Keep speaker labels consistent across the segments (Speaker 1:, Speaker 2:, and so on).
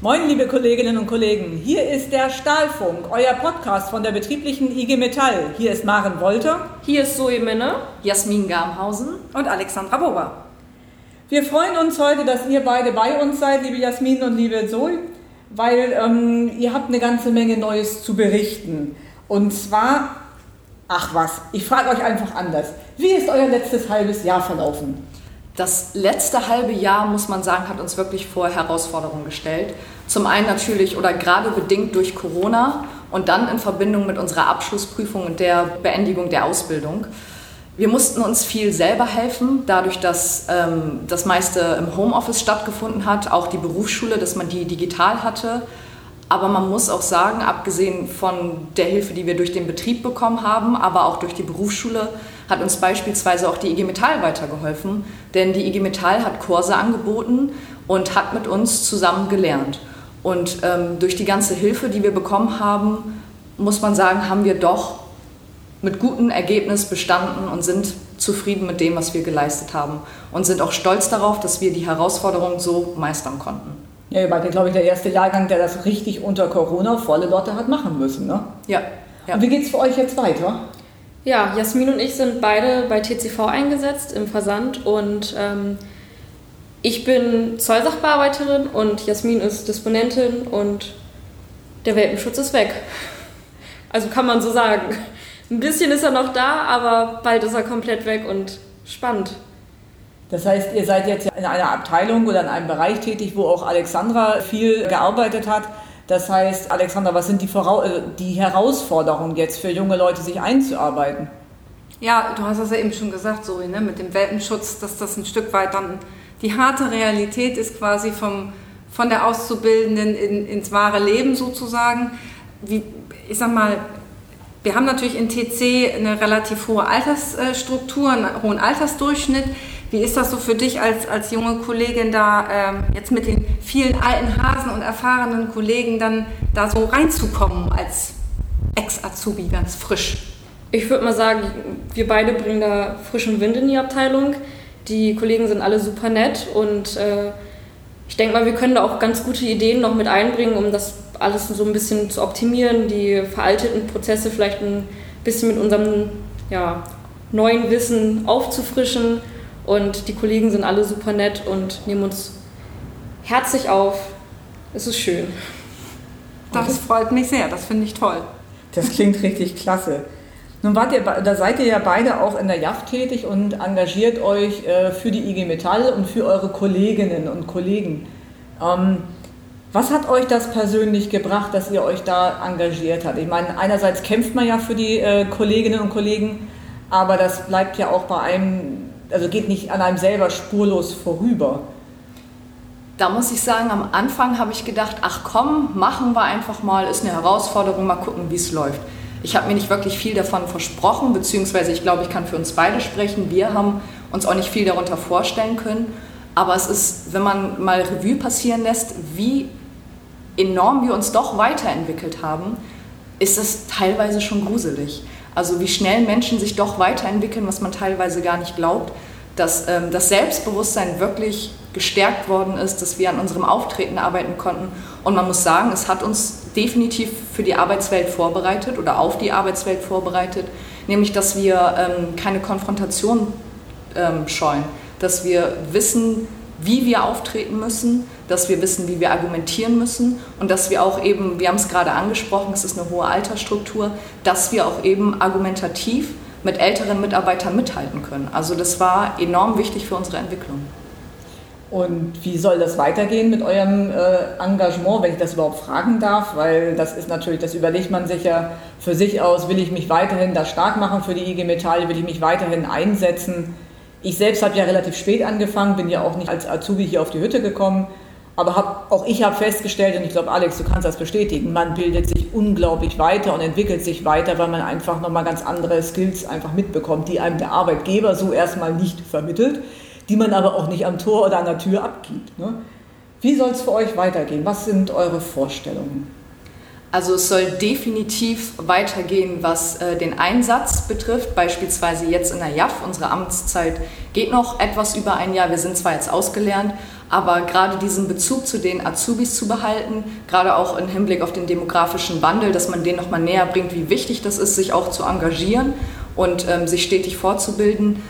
Speaker 1: Moin, liebe Kolleginnen und Kollegen. Hier ist der Stahlfunk, euer Podcast von der betrieblichen IG Metall. Hier ist Maren Wolter.
Speaker 2: Hier ist Zoe Minne.
Speaker 3: Jasmin Garmhausen.
Speaker 4: Und Alexandra Bober.
Speaker 1: Wir freuen uns heute, dass ihr beide bei uns seid, liebe Jasmin und liebe Zoe, weil ähm, ihr habt eine ganze Menge Neues zu berichten. Und zwar, ach was, ich frage euch einfach anders. Wie ist euer letztes halbes Jahr verlaufen?
Speaker 3: Das letzte halbe Jahr, muss man sagen, hat uns wirklich vor Herausforderungen gestellt. Zum einen natürlich oder gerade bedingt durch Corona und dann in Verbindung mit unserer Abschlussprüfung und der Beendigung der Ausbildung. Wir mussten uns viel selber helfen, dadurch, dass ähm, das meiste im Homeoffice stattgefunden hat, auch die Berufsschule, dass man die digital hatte. Aber man muss auch sagen, abgesehen von der Hilfe, die wir durch den Betrieb bekommen haben, aber auch durch die Berufsschule, hat uns beispielsweise auch die IG Metall weitergeholfen, denn die IG Metall hat Kurse angeboten und hat mit uns zusammen gelernt. Und ähm, durch die ganze Hilfe, die wir bekommen haben, muss man sagen, haben wir doch mit gutem Ergebnis bestanden und sind zufrieden mit dem, was wir geleistet haben und sind auch stolz darauf, dass wir die Herausforderungen so meistern konnten.
Speaker 1: Ja, ihr wart glaube ich, der erste Jahrgang, der das richtig unter Corona volle Lotte hat machen müssen, ne?
Speaker 3: Ja.
Speaker 1: ja. Und wie geht es für euch jetzt weiter?
Speaker 2: Ja, Jasmin und ich sind beide bei TCV eingesetzt im Versand und ähm, ich bin Zollsachbearbeiterin und Jasmin ist Disponentin und der Welpenschutz ist weg. Also kann man so sagen. Ein bisschen ist er noch da, aber bald ist er komplett weg und spannend.
Speaker 1: Das heißt, ihr seid jetzt in einer Abteilung oder in einem Bereich tätig, wo auch Alexandra viel gearbeitet hat. Das heißt, Alexander, was sind die, Vorau äh, die Herausforderungen jetzt für junge Leute, sich einzuarbeiten?
Speaker 4: Ja, du hast es ja eben schon gesagt, Zoe, ne, mit dem Welpenschutz, dass das ein Stück weit dann die harte Realität ist quasi vom, von der Auszubildenden in, ins wahre Leben sozusagen. Wie, ich sag mal, wir haben natürlich in TC eine relativ hohe Altersstruktur, einen hohen Altersdurchschnitt. Wie ist das so für dich als, als junge Kollegin da ähm, jetzt mit den vielen alten Hasen und erfahrenen Kollegen dann da so reinzukommen als Ex-Azubi, ganz frisch?
Speaker 2: Ich würde mal sagen, wir beide bringen da frischen Wind in die Abteilung. Die Kollegen sind alle super nett und äh, ich denke mal, wir können da auch ganz gute Ideen noch mit einbringen, um das alles so ein bisschen zu optimieren, die veralteten Prozesse vielleicht ein bisschen mit unserem ja, neuen Wissen aufzufrischen und die Kollegen sind alle super nett und nehmen uns herzlich auf. Es ist schön.
Speaker 4: Das freut mich sehr, das finde ich toll.
Speaker 1: Das klingt richtig klasse. Nun wart ihr, da seid ihr ja beide auch in der JAF tätig und engagiert euch äh, für die IG Metall und für eure Kolleginnen und Kollegen. Ähm, was hat euch das persönlich gebracht, dass ihr euch da engagiert habt? Ich meine, einerseits kämpft man ja für die äh, Kolleginnen und Kollegen, aber das bleibt ja auch bei einem also geht nicht an einem selber spurlos vorüber.
Speaker 3: Da muss ich sagen, am Anfang habe ich gedacht, ach komm, machen wir einfach mal, ist eine Herausforderung, mal gucken, wie es läuft. Ich habe mir nicht wirklich viel davon versprochen, beziehungsweise ich glaube, ich kann für uns beide sprechen. Wir haben uns auch nicht viel darunter vorstellen können. Aber es ist, wenn man mal Revue passieren lässt, wie enorm wir uns doch weiterentwickelt haben, ist es teilweise schon gruselig. Also wie schnell Menschen sich doch weiterentwickeln, was man teilweise gar nicht glaubt, dass ähm, das Selbstbewusstsein wirklich gestärkt worden ist, dass wir an unserem Auftreten arbeiten konnten. Und man muss sagen, es hat uns definitiv für die Arbeitswelt vorbereitet oder auf die Arbeitswelt vorbereitet, nämlich dass wir ähm, keine Konfrontation ähm, scheuen, dass wir wissen, wie wir auftreten müssen, dass wir wissen, wie wir argumentieren müssen und dass wir auch eben, wir haben es gerade angesprochen, es ist eine hohe Altersstruktur, dass wir auch eben argumentativ mit älteren Mitarbeitern mithalten können. Also das war enorm wichtig für unsere Entwicklung.
Speaker 1: Und wie soll das weitergehen mit eurem äh, Engagement, wenn ich das überhaupt fragen darf? Weil das ist natürlich, das überlegt man sich ja für sich aus, will ich mich weiterhin da stark machen für die IG Metall, will ich mich weiterhin einsetzen? Ich selbst habe ja relativ spät angefangen, bin ja auch nicht als Azubi hier auf die Hütte gekommen, aber hab, auch ich habe festgestellt, und ich glaube, Alex, du kannst das bestätigen, man bildet sich unglaublich weiter und entwickelt sich weiter, weil man einfach nochmal ganz andere Skills einfach mitbekommt, die einem der Arbeitgeber so erstmal nicht vermittelt, die man aber auch nicht am Tor oder an der Tür abgibt. Ne? Wie soll es für euch weitergehen? Was sind eure Vorstellungen?
Speaker 3: Also es soll definitiv weitergehen, was äh, den Einsatz betrifft. Beispielsweise jetzt in der JAF, unsere Amtszeit geht noch etwas über ein Jahr. Wir sind zwar jetzt ausgelernt, aber gerade diesen Bezug zu den Azubis zu behalten, gerade auch im Hinblick auf den demografischen Wandel, dass man denen nochmal näher bringt, wie wichtig das ist, sich auch zu engagieren und ähm, sich stetig fortzubilden,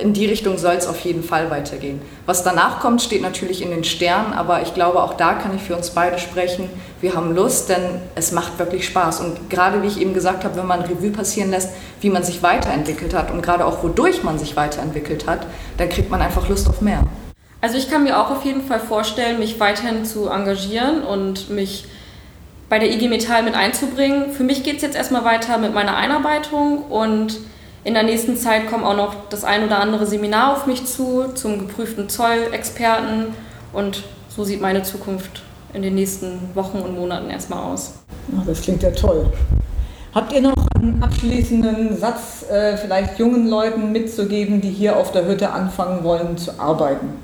Speaker 3: in die Richtung soll es auf jeden Fall weitergehen. Was danach kommt, steht natürlich in den Sternen, aber ich glaube, auch da kann ich für uns beide sprechen. Wir haben Lust, denn es macht wirklich Spaß. Und gerade wie ich eben gesagt habe, wenn man Revue passieren lässt, wie man sich weiterentwickelt hat und gerade auch wodurch man sich weiterentwickelt hat, dann kriegt man einfach Lust auf mehr.
Speaker 2: Also ich kann mir auch auf jeden Fall vorstellen, mich weiterhin zu engagieren und mich bei der IG Metall mit einzubringen. Für mich geht es jetzt erstmal weiter mit meiner Einarbeitung und in der nächsten Zeit kommt auch noch das ein oder andere Seminar auf mich zu zum geprüften Zollexperten und so sieht meine Zukunft in den nächsten Wochen und Monaten erstmal aus.
Speaker 1: Ach, das klingt ja toll. Habt ihr noch einen abschließenden Satz äh, vielleicht jungen Leuten mitzugeben, die hier auf der Hütte anfangen wollen zu arbeiten?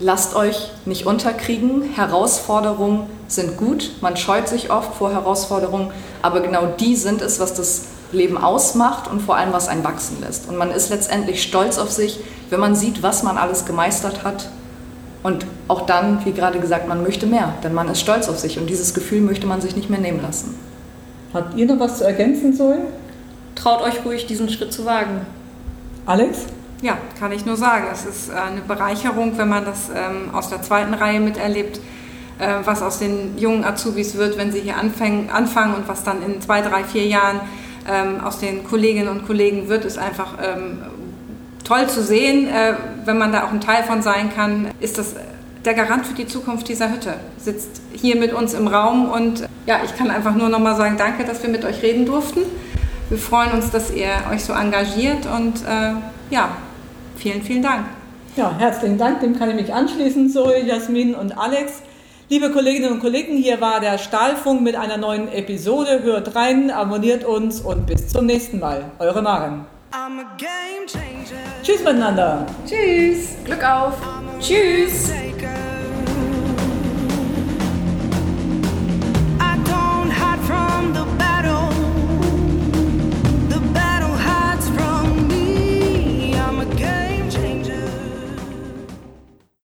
Speaker 3: Lasst euch nicht unterkriegen. Herausforderungen sind gut. Man scheut sich oft vor Herausforderungen, aber genau die sind es, was das Leben ausmacht und vor allem, was einen wachsen lässt. Und man ist letztendlich stolz auf sich, wenn man sieht, was man alles gemeistert hat. Und auch dann, wie gerade gesagt, man möchte mehr, denn man ist stolz auf sich und dieses Gefühl möchte man sich nicht mehr nehmen lassen.
Speaker 1: Habt ihr noch was zu ergänzen, Zoe?
Speaker 2: Traut euch ruhig, diesen Schritt zu wagen.
Speaker 1: Alex?
Speaker 4: Ja, kann ich nur sagen. Es ist äh, eine Bereicherung, wenn man das ähm, aus der zweiten Reihe miterlebt, äh, was aus den jungen Azubis wird, wenn sie hier anfangen, anfangen und was dann in zwei, drei, vier Jahren ähm, aus den Kolleginnen und Kollegen wird, ist einfach ähm, toll zu sehen. Äh, wenn man da auch ein Teil von sein kann, ist das der Garant für die Zukunft dieser Hütte. Sitzt hier mit uns im Raum und ja, ich kann einfach nur nochmal sagen, danke, dass wir mit euch reden durften. Wir freuen uns, dass ihr euch so engagiert und äh, ja, vielen, vielen Dank.
Speaker 1: Ja, herzlichen Dank, dem kann ich mich anschließen, Zoe, Jasmin und Alex. Liebe Kolleginnen und Kollegen, hier war der Stahlfunk mit einer neuen Episode. Hört rein, abonniert uns und bis zum nächsten Mal. Eure Maren. Tschüss miteinander.
Speaker 3: Tschüss. Glück auf.
Speaker 2: Tschüss.